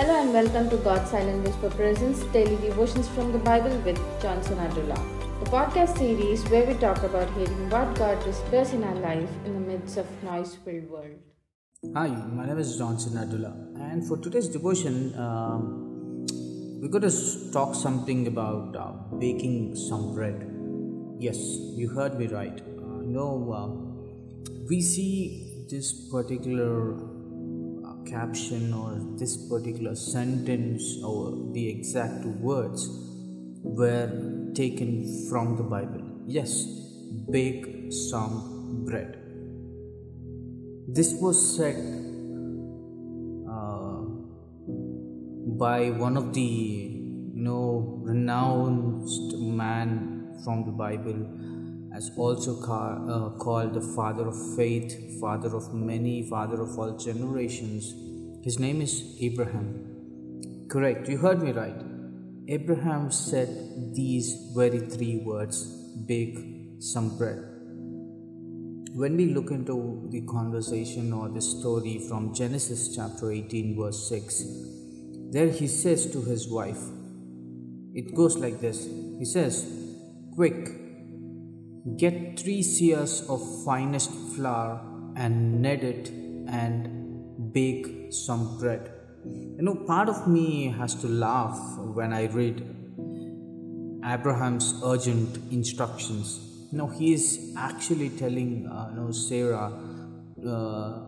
Hello and welcome to God's Silent Whisper Presents Daily Devotions from the Bible with Johnson Adula, the podcast series where we talk about hearing what God whispers in our life in the midst of noise-filled world. Hi, my name is Johnson Adula, and for today's devotion, um, we're going to talk something about uh, baking some bread. Yes, you heard me right. Uh, know, uh, we see this particular caption or this particular sentence or the exact words were taken from the Bible. Yes, bake some bread. This was said uh, by one of the you know renounced man from the Bible as also uh, called the father of faith, father of many, father of all generations. His name is Abraham. Correct, you heard me right. Abraham said these very three words bake some bread. When we look into the conversation or the story from Genesis chapter 18, verse 6, there he says to his wife, it goes like this He says, Quick, get three seahs of finest flour and knead it and bake some bread. You know, part of me has to laugh when I read Abraham's urgent instructions. You know, he is actually telling uh, you know, Sarah uh,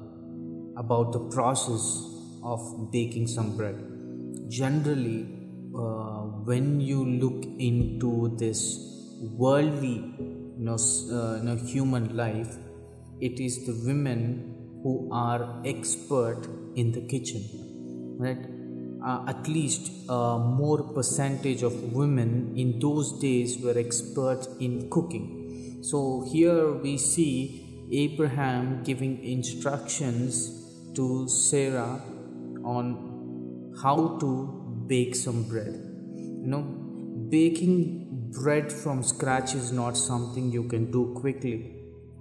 about the process of baking some bread. Generally, uh, when you look into this worldly know, uh, know, human life, it is the women who are expert in the kitchen, right? Uh, at least uh, more percentage of women in those days were experts in cooking. So here we see Abraham giving instructions to Sarah on how to bake some bread. You know, baking bread from scratch is not something you can do quickly.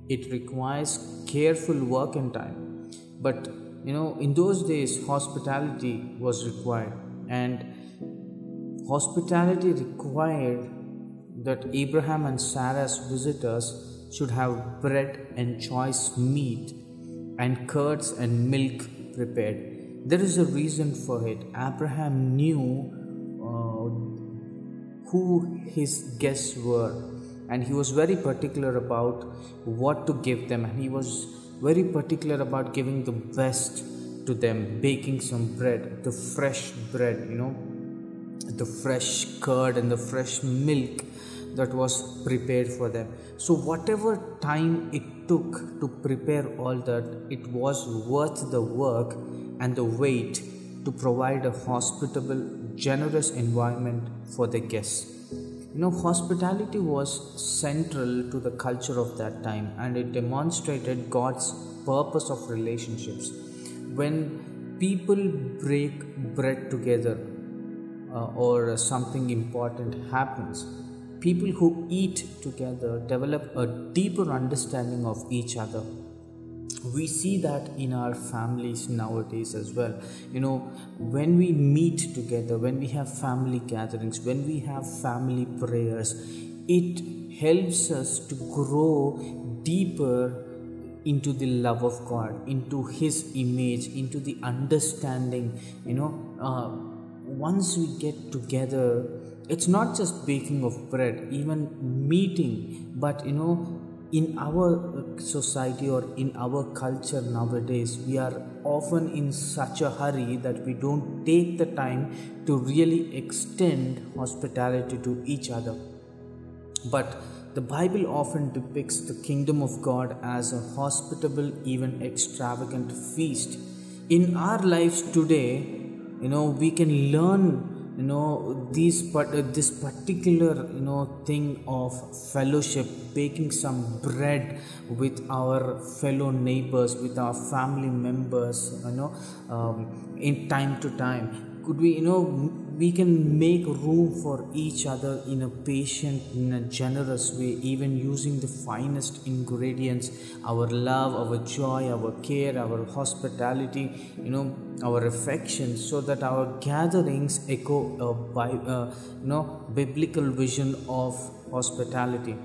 It requires careful work and time. But you know, in those days, hospitality was required, and hospitality required that Abraham and Sarah's visitors should have bread and choice meat and curds and milk prepared. There is a reason for it. Abraham knew uh, who his guests were, and he was very particular about what to give them, and he was very particular about giving the best to them, baking some bread, the fresh bread, you know, the fresh curd and the fresh milk that was prepared for them. So, whatever time it took to prepare all that, it was worth the work and the wait to provide a hospitable, generous environment for the guests. You know, hospitality was central to the culture of that time and it demonstrated God's purpose of relationships. When people break bread together uh, or something important happens, people who eat together develop a deeper understanding of each other we see that in our families nowadays as well. You know when we meet together when we have family gatherings when we have family prayers it helps us to grow deeper into the love of god into his image into the understanding. You know uh, once we get together it's not just baking of bread even meeting but you know in our uh, society or in our culture nowadays we are often in such a hurry that we don't take the time to really extend hospitality to each other. But the bible often depicts the kingdom of god as a hospitable even extravagant feast. In our lives today you know we can learn you know these but this particular you know thing of fellowship baking some bread with our fellow neighbors with our family members you know um, in time to time. Could we you know we can make room for each other in a patient, in a generous way, even using the finest ingredients our love, our joy, our care, our hospitality, you know, our affection, so that our gatherings echo a bi- uh, you know, biblical vision of hospitality.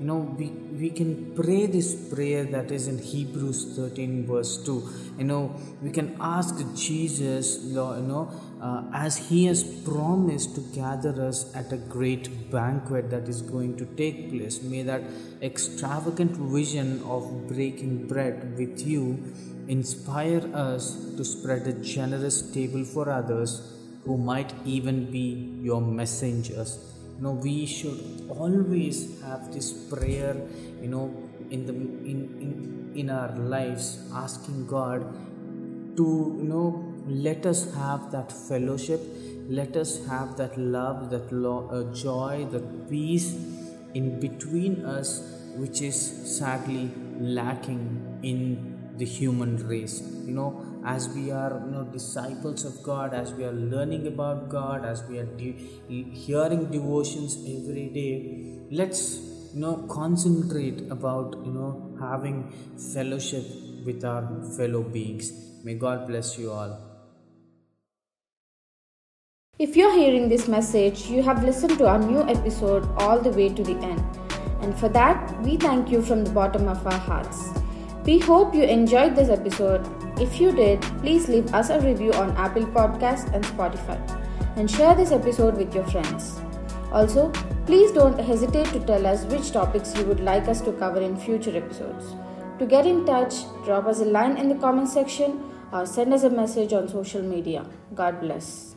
You know we, we can pray this prayer that is in hebrews 13 verse 2 you know we can ask jesus you know uh, as he has promised to gather us at a great banquet that is going to take place may that extravagant vision of breaking bread with you inspire us to spread a generous table for others who might even be your messengers. You know we should always have this prayer you know in the in in, in our lives asking god to you know let us have that fellowship. Let us have that love that lo- uh, joy that peace in between us which is sadly lacking in the human race. You know as we are you know disciples of god as we are learning about god as we are de- hearing devotions every day let's you know concentrate about you know having fellowship with our fellow beings. May god bless you all If you're hearing this message, you have listened to our new episode all the way to the end. And for that, we thank you from the bottom of our hearts. We hope you enjoyed this episode. If you did, please leave us a review on Apple Podcasts and Spotify and share this episode with your friends. Also, please don't hesitate to tell us which topics you would like us to cover in future episodes. To get in touch, drop us a line in the comment section or send us a message on social media. God bless.